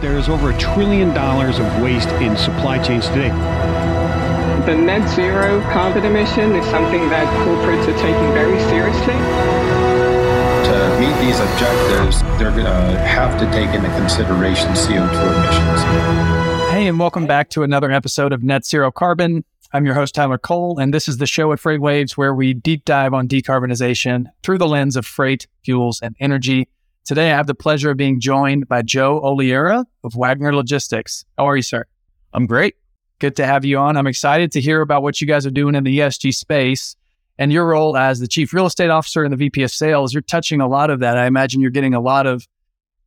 There's over a trillion dollars of waste in supply chains today. The net zero carbon emission is something that corporates are taking very seriously. To meet these objectives, they're going to have to take into consideration CO2 emissions. Hey, and welcome back to another episode of Net Zero Carbon. I'm your host, Tyler Cole, and this is the show at FreightWaves where we deep dive on decarbonization through the lens of freight, fuels, and energy. Today, I have the pleasure of being joined by Joe Oliaro of Wagner Logistics. How are you, sir? I'm great. Good to have you on. I'm excited to hear about what you guys are doing in the ESG space and your role as the Chief Real Estate Officer and the VP of Sales. You're touching a lot of that. I imagine you're getting a lot of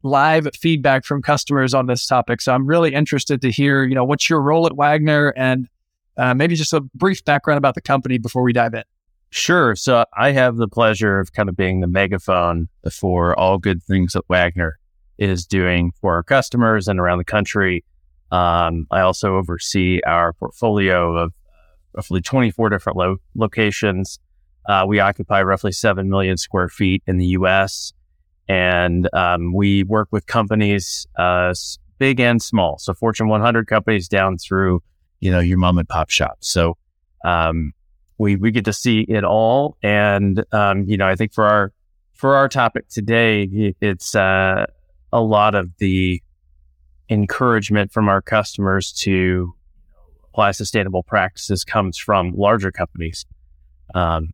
live feedback from customers on this topic. So I'm really interested to hear, you know, what's your role at Wagner and uh, maybe just a brief background about the company before we dive in. Sure. So I have the pleasure of kind of being the megaphone for all good things that Wagner is doing for our customers and around the country. Um, I also oversee our portfolio of uh, roughly 24 different lo- locations. Uh, we occupy roughly 7 million square feet in the US. And um, we work with companies, uh, big and small. So Fortune 100 companies down through you know, your mom and pop shop. So, um, we, we get to see it all. And, um, you know, I think for our, for our topic today, it's, uh, a lot of the encouragement from our customers to apply sustainable practices comes from larger companies. Um,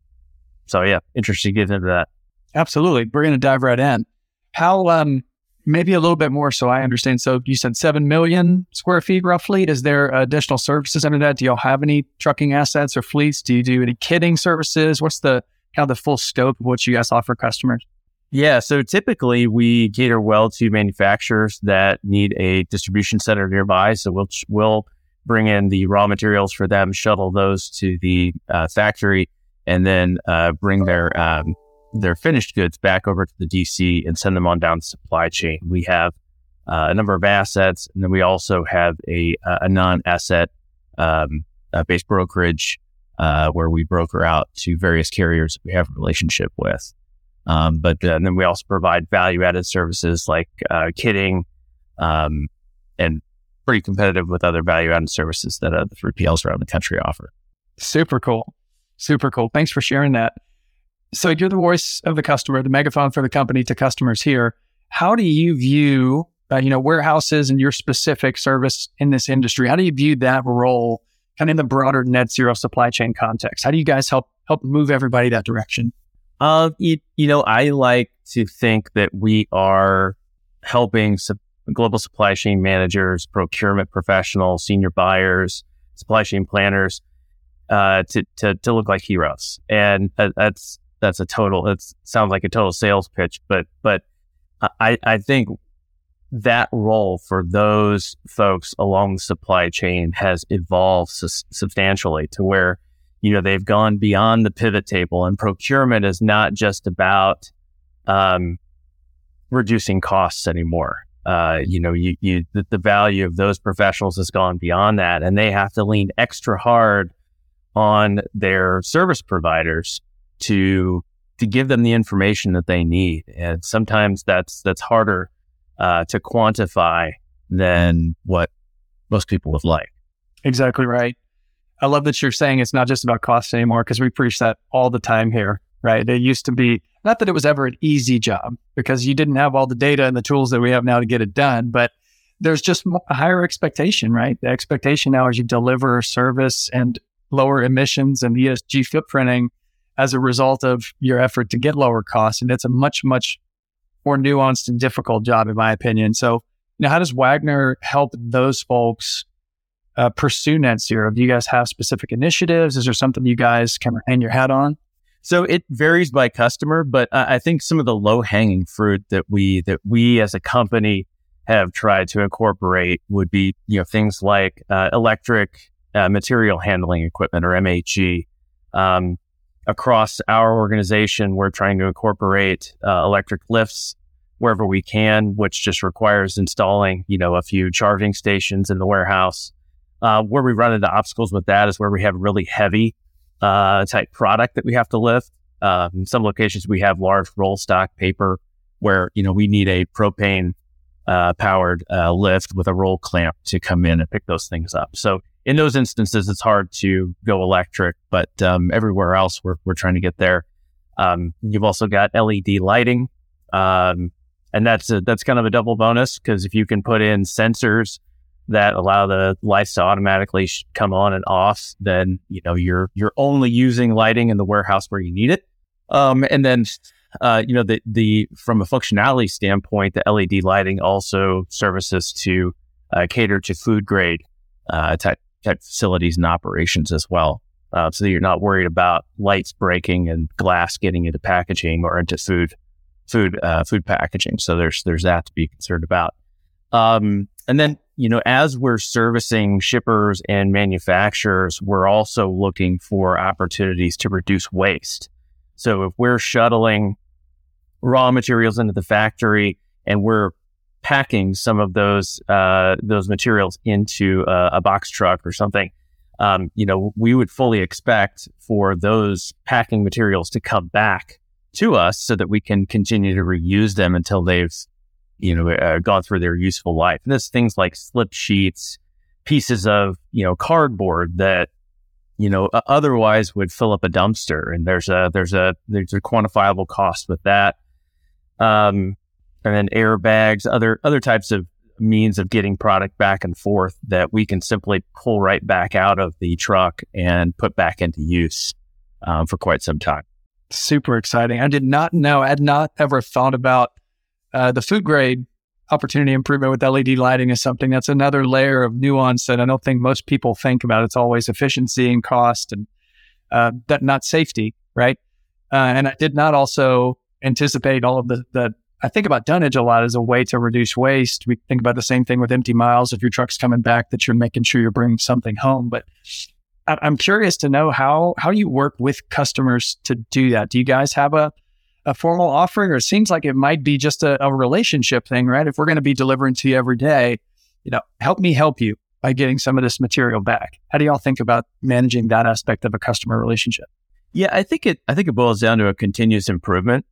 so yeah, interested to get into that. Absolutely. We're going to dive right in. How, um, maybe a little bit more so I understand. So you said 7 million square feet roughly. Is there additional services under that? Do y'all have any trucking assets or fleets? Do you do any kitting services? What's the kind of the full scope of what you guys offer customers? Yeah, so typically we cater well to manufacturers that need a distribution center nearby. So we'll we'll bring in the raw materials for them, shuttle those to the uh, factory, and then uh, bring their um, their finished goods back over to the DC and send them on down the supply chain. We have uh, a number of assets, and then we also have a, a non-asset um, based brokerage uh, where we broker out to various carriers that we have a relationship with. Um, but uh, then we also provide value-added services like uh, kitting, um, and pretty competitive with other value-added services that uh, the 3PLs around the country offer. Super cool. Super cool. Thanks for sharing that. So you're the voice of the customer, the megaphone for the company to customers here. How do you view, uh, you know, warehouses and your specific service in this industry? How do you view that role kind of in the broader net zero supply chain context? How do you guys help help move everybody that direction? Uh, you, you know, I like to think that we are helping global supply chain managers, procurement professionals, senior buyers, supply chain planners, uh, to, to, to look like heroes. And uh, that's, that's a total. It sounds like a total sales pitch, but but I I think that role for those folks along the supply chain has evolved su- substantially to where you know they've gone beyond the pivot table and procurement is not just about um, reducing costs anymore. Uh, you know, you, you the, the value of those professionals has gone beyond that, and they have to lean extra hard on their service providers to to give them the information that they need. And sometimes that's that's harder uh, to quantify than what most people would like. Exactly right. I love that you're saying it's not just about cost anymore because we preach that all the time here, right? It used to be not that it was ever an easy job because you didn't have all the data and the tools that we have now to get it done, but there's just a higher expectation, right? The expectation now is you deliver service and lower emissions and ESG footprinting as a result of your effort to get lower costs. And it's a much, much more nuanced and difficult job, in my opinion. So, now how does Wagner help those folks uh, pursue net zero? Do you guys have specific initiatives? Is there something you guys can hang your hat on? So it varies by customer, but I think some of the low hanging fruit that we that we as a company have tried to incorporate would be you know things like uh, electric uh, material handling equipment or MHE. Um, across our organization, we're trying to incorporate uh, electric lifts wherever we can, which just requires installing, you know, a few charging stations in the warehouse. Uh, where we run into obstacles with that is where we have really heavy uh, type product that we have to lift. Um, in some locations, we have large roll stock paper where you know we need a propane uh, powered uh, lift with a roll clamp to come in and pick those things up. So in those instances, it's hard to go electric, but um, everywhere else, we're, we're trying to get there. Um, you've also got LED lighting. Um, and that's a, that's kind of a double bonus because if you can put in sensors that allow the lights to automatically sh- come on and off, then you know you're you're only using lighting in the warehouse where you need it. Um, and then uh, you know the the from a functionality standpoint, the LED lighting also services to uh, cater to food grade uh, type type facilities and operations as well. Uh, so you're not worried about lights breaking and glass getting into packaging or into food food uh, food packaging. So there's there's that to be concerned about. Um, and then you know, as we're servicing shippers and manufacturers, we're also looking for opportunities to reduce waste. So if we're shuttling raw materials into the factory and we're packing some of those uh, those materials into a, a, box truck or something, um, you know, we would fully expect for those packing materials to come back to us so that we can continue to reuse them until they've, you know, uh, gone through their useful life. And this things like slip sheets, pieces of, you know, cardboard that, you know, otherwise would fill up a dumpster. And there's a, there's a, there's a quantifiable cost with that. Um, and then airbags, other, other types of means of getting product back and forth that we can simply pull right back out of the truck and put back into use um, for quite some time super exciting. I did not know, I had not ever thought about uh, the food grade opportunity improvement with LED lighting is something that's another layer of nuance that I don't think most people think about. It's always efficiency and cost and uh, that not safety, right? Uh, and I did not also anticipate all of the, the I think about dunnage a lot as a way to reduce waste. We think about the same thing with empty miles. If your truck's coming back, that you're making sure you're bringing something home. But I'm curious to know how how you work with customers to do that. Do you guys have a a formal offering, or it seems like it might be just a, a relationship thing, right? If we're going to be delivering to you every day, you know, help me help you by getting some of this material back. How do y'all think about managing that aspect of a customer relationship? Yeah, I think it I think it boils down to a continuous improvement.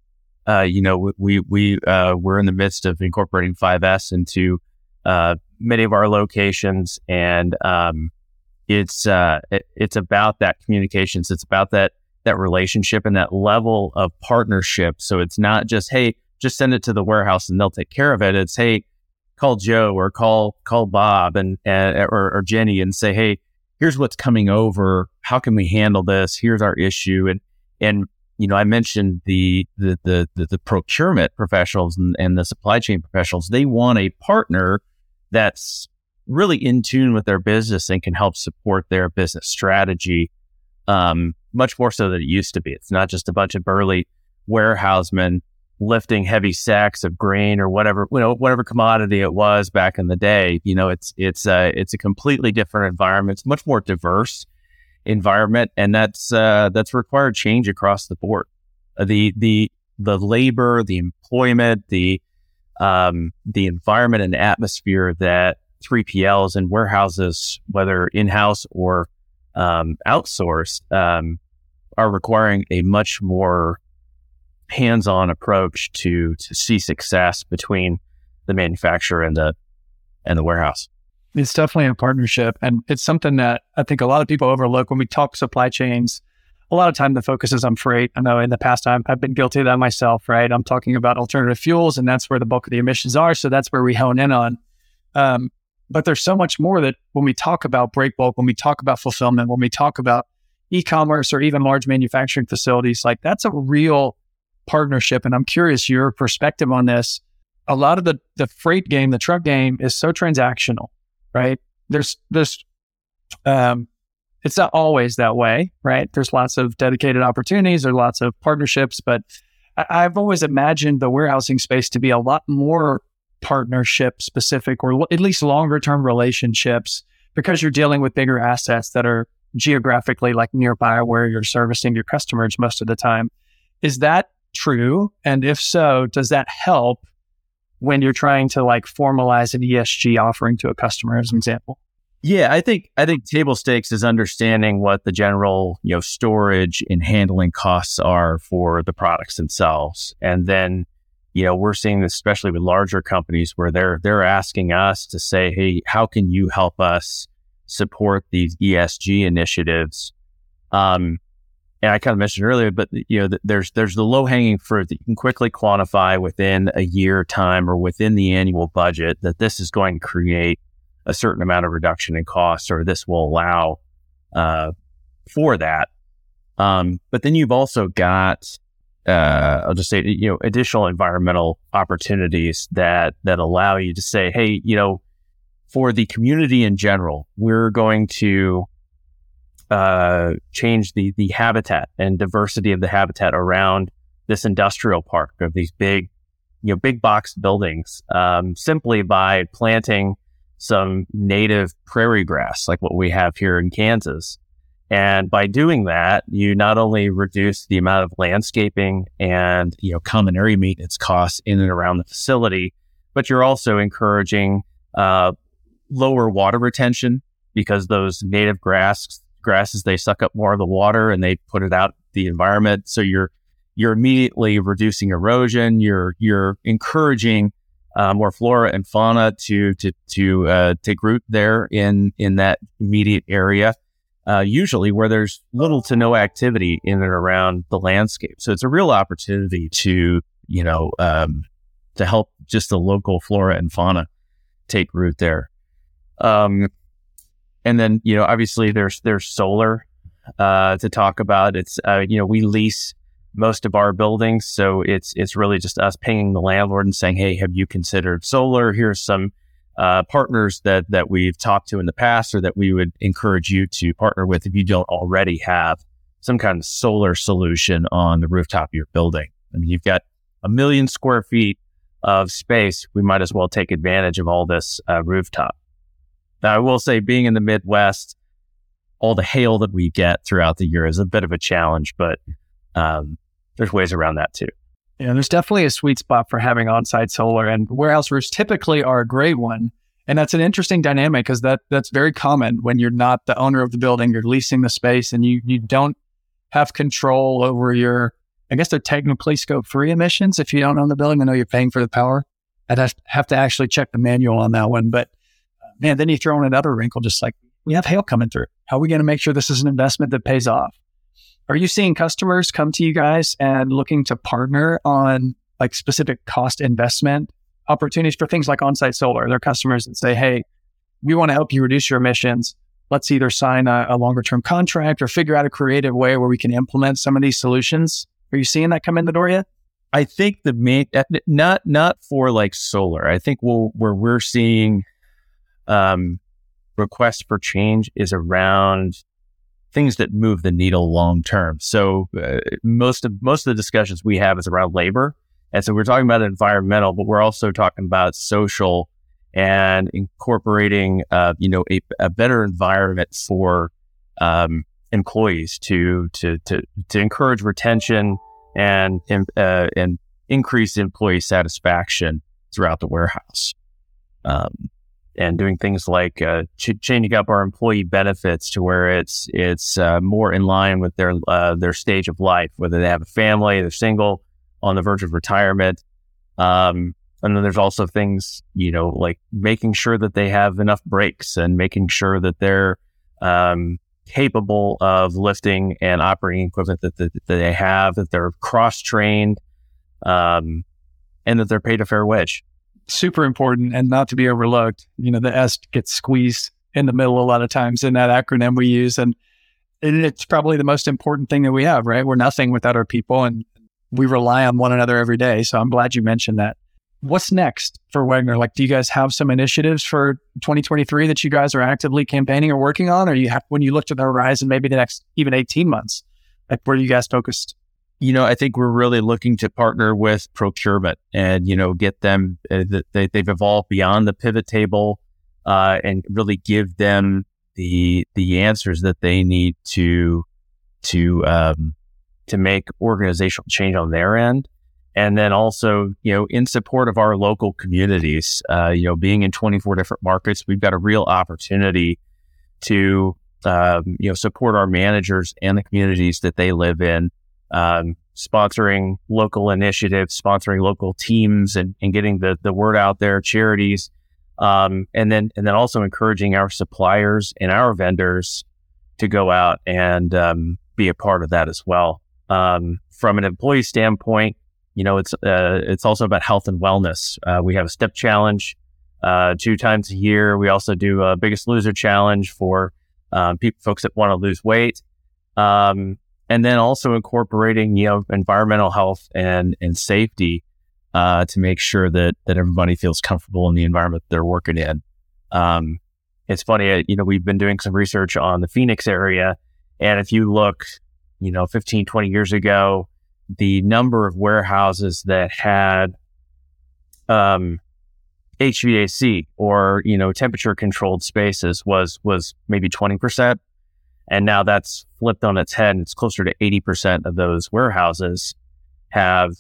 Uh, you know, we we uh, we're in the midst of incorporating 5S into uh, many of our locations, and um, it's uh, it, it's about that communications. It's about that that relationship and that level of partnership. So it's not just hey, just send it to the warehouse and they'll take care of it. It's hey, call Joe or call call Bob and, and or, or Jenny and say hey, here's what's coming over. How can we handle this? Here's our issue and and you know, I mentioned the the the the, the procurement professionals and, and the supply chain professionals. They want a partner that's really in tune with their business and can help support their business strategy um, much more so than it used to be. It's not just a bunch of burly warehousemen lifting heavy sacks of grain or whatever you know whatever commodity it was back in the day. You know, it's it's a it's a completely different environment. It's much more diverse environment, and that's uh, that's required change across the board. Uh, the the the labor, the employment, the um, the environment and atmosphere that 3PLs and warehouses, whether in house or um, outsourced, um, are requiring a much more hands on approach to to see success between the manufacturer and the and the warehouse. It's definitely a partnership, and it's something that I think a lot of people overlook when we talk supply chains. A lot of time the focus is on freight. I know in the past I've, I've been guilty of that myself, right? I'm talking about alternative fuels, and that's where the bulk of the emissions are. So that's where we hone in on. Um, but there's so much more that when we talk about break bulk, when we talk about fulfillment, when we talk about e-commerce or even large manufacturing facilities, like that's a real partnership. And I'm curious your perspective on this. A lot of the the freight game, the truck game is so transactional, right? There's there's um it's not always that way, right? There's lots of dedicated opportunities, there's lots of partnerships, but I, I've always imagined the warehousing space to be a lot more partnership specific or at least longer term relationships because you're dealing with bigger assets that are geographically like nearby where you're servicing your customers most of the time. Is that true? And if so, does that help when you're trying to like formalize an ESG offering to a customer as an example? Yeah, I think I think table stakes is understanding what the general, you know, storage and handling costs are for the products themselves and then you know, we're seeing this especially with larger companies where they're they're asking us to say, hey, how can you help us support these ESG initiatives? Um, and I kind of mentioned earlier, but you know, there's there's the low hanging fruit that you can quickly quantify within a year time or within the annual budget that this is going to create a certain amount of reduction in costs, or this will allow uh, for that. Um, but then you've also got, uh, I'll just say, you know, additional environmental opportunities that that allow you to say, hey, you know, for the community in general, we're going to uh, change the the habitat and diversity of the habitat around this industrial park of these big, you know, big box buildings um, simply by planting some native prairie grass like what we have here in Kansas. And by doing that, you not only reduce the amount of landscaping and you know common area maintenance costs in and around the facility, but you're also encouraging uh, lower water retention because those native grass grasses, they suck up more of the water and they put it out the environment. So you're, you're immediately reducing erosion. You're, you're encouraging uh, more flora and fauna to, to, to, uh, take root there in, in that immediate area. Uh, usually where there's little to no activity in and around the landscape. So it's a real opportunity to, you know, um, to help just the local flora and fauna take root there. Um, and then, you know, obviously there's, there's solar, uh, to talk about. It's, uh, you know, we lease most of our buildings. So it's, it's really just us pinging the landlord and saying, Hey, have you considered solar? Here's some, uh, partners that, that we've talked to in the past or that we would encourage you to partner with if you don't already have some kind of solar solution on the rooftop of your building. I mean, you've got a million square feet of space. We might as well take advantage of all this uh, rooftop. Now, I will say, being in the Midwest, all the hail that we get throughout the year is a bit of a challenge, but um, there's ways around that too. Yeah, there's definitely a sweet spot for having on-site solar, and warehouse roofs typically are a great one. And that's an interesting dynamic because that that's very common when you're not the owner of the building, you're leasing the space, and you you don't have control over your. I guess they're technically scope three emissions if you don't own the building. I know you're paying for the power. I'd have to actually check the manual on that one, but man, then you throw in another wrinkle, just like we have hail coming through. How are we going to make sure this is an investment that pays off? Are you seeing customers come to you guys and looking to partner on like specific cost investment opportunities for things like on-site solar? Their customers that say, Hey, we want to help you reduce your emissions. Let's either sign a, a longer term contract or figure out a creative way where we can implement some of these solutions. Are you seeing that come in the door yet? I think the main, not, not for like solar. I think we'll, where we're seeing um, request for change is around things that move the needle long term. So uh, most of most of the discussions we have is around labor, and so we're talking about environmental, but we're also talking about social and incorporating, uh, you know, a, a, better environment for um, employees to to to to encourage retention and uh, and increase employee satisfaction throughout the warehouse. Um, and doing things like uh, ch- changing up our employee benefits to where it's it's uh, more in line with their uh, their stage of life, whether they have a family, they're single, on the verge of retirement. Um, and then there's also things, you know, like making sure that they have enough breaks and making sure that they're um, capable of lifting and operating equipment that, that, that they have, that they're cross trained, um, and that they're paid a fair wage super important and not to be overlooked. You know, the S gets squeezed in the middle a lot of times in that acronym we use. And it's probably the most important thing that we have, right? We're nothing without our people and we rely on one another every day. So I'm glad you mentioned that. What's next for Wagner? Like, do you guys have some initiatives for 2023 that you guys are actively campaigning or working on? Or you have, when you look to the horizon, maybe the next even 18 months, like where are you guys focused? You know, I think we're really looking to partner with procurement and, you know, get them, uh, they, they've evolved beyond the pivot table, uh, and really give them the, the answers that they need to, to, um, to make organizational change on their end. And then also, you know, in support of our local communities, uh, you know, being in 24 different markets, we've got a real opportunity to, um, you know, support our managers and the communities that they live in um, sponsoring local initiatives, sponsoring local teams, and, and getting the the word out there, charities, um, and then and then also encouraging our suppliers and our vendors to go out and um, be a part of that as well. Um, from an employee standpoint, you know, it's uh, it's also about health and wellness. Uh, we have a step challenge uh, two times a year. We also do a Biggest Loser challenge for um, people, folks that want to lose weight, um, and then also incorporating you know environmental health and and safety uh, to make sure that that everybody feels comfortable in the environment they're working in. Um, it's funny, uh, you know, we've been doing some research on the Phoenix area, and if you look, you know, 15, 20 years ago, the number of warehouses that had um, HVAC or you know temperature controlled spaces was was maybe 20%, and now that's flipped on its head. It's closer to 80% of those warehouses have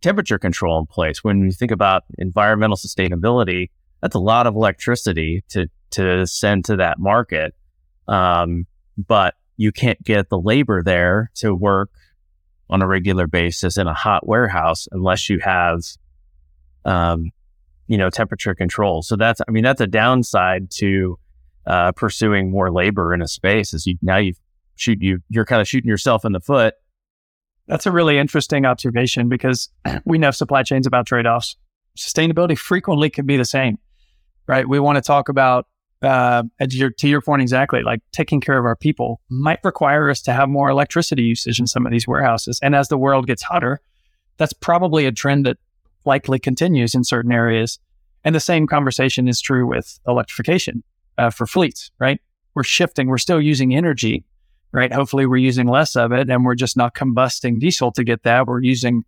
temperature control in place. When you think about environmental sustainability, that's a lot of electricity to to send to that market. Um, but you can't get the labor there to work on a regular basis in a hot warehouse unless you have, um, you know, temperature control. So that's, I mean, that's a downside to uh, pursuing more labor in a space. Is you now you shoot you you're kind of shooting yourself in the foot. That's a really interesting observation because we know supply chains about trade offs. Sustainability frequently can be the same, right? We want to talk about uh, your, to your point exactly, like taking care of our people might require us to have more electricity usage in some of these warehouses. And as the world gets hotter, that's probably a trend that likely continues in certain areas. And the same conversation is true with electrification uh, for fleets, right? We're shifting, we're still using energy, right? Hopefully, we're using less of it and we're just not combusting diesel to get that. We're using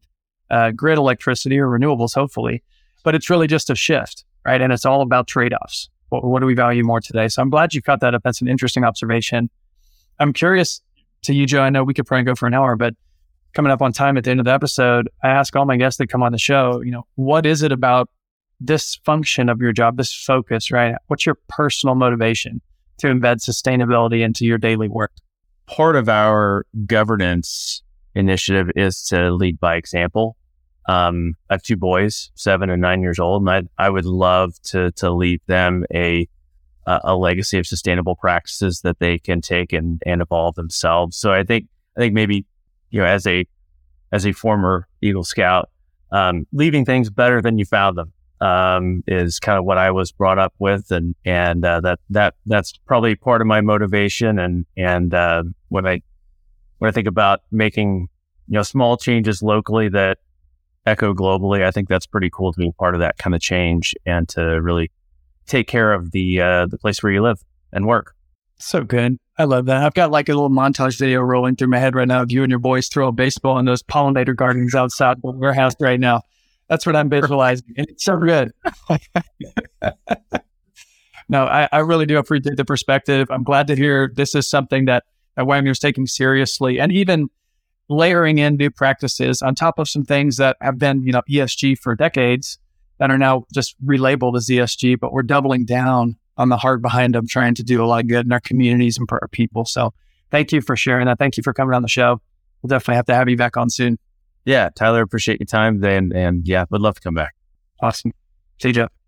uh, grid electricity or renewables, hopefully. But it's really just a shift, right? And it's all about trade offs. What, what do we value more today? So I'm glad you caught that up. That's an interesting observation. I'm curious to you, Joe. I know we could probably go for an hour, but coming up on time at the end of the episode, I ask all my guests that come on the show, you know, what is it about this function of your job, this focus, right? What's your personal motivation to embed sustainability into your daily work? Part of our governance initiative is to lead by example. Um, I have two boys, seven and nine years old, and I, I would love to to leave them a a legacy of sustainable practices that they can take and, and evolve themselves. So I think I think maybe you know as a as a former Eagle Scout, um, leaving things better than you found them um, is kind of what I was brought up with, and and uh, that that that's probably part of my motivation. And and uh, when I when I think about making you know small changes locally that echo globally. I think that's pretty cool to be part of that kind of change and to really take care of the uh, the place where you live and work. So good. I love that. I've got like a little montage video rolling through my head right now of you and your boys throw a baseball in those pollinator gardens outside the warehouse right now. That's what I'm visualizing. And it's so good. no, I, I, really do appreciate the perspective. I'm glad to hear this is something that, that Wagner's taking seriously. And even layering in new practices on top of some things that have been, you know, ESG for decades that are now just relabeled as ESG, but we're doubling down on the heart behind them, trying to do a lot of good in our communities and for our people. So thank you for sharing that. Thank you for coming on the show. We'll definitely have to have you back on soon. Yeah, Tyler, appreciate your time. And, and yeah, would love to come back. Awesome. See you, Jeff.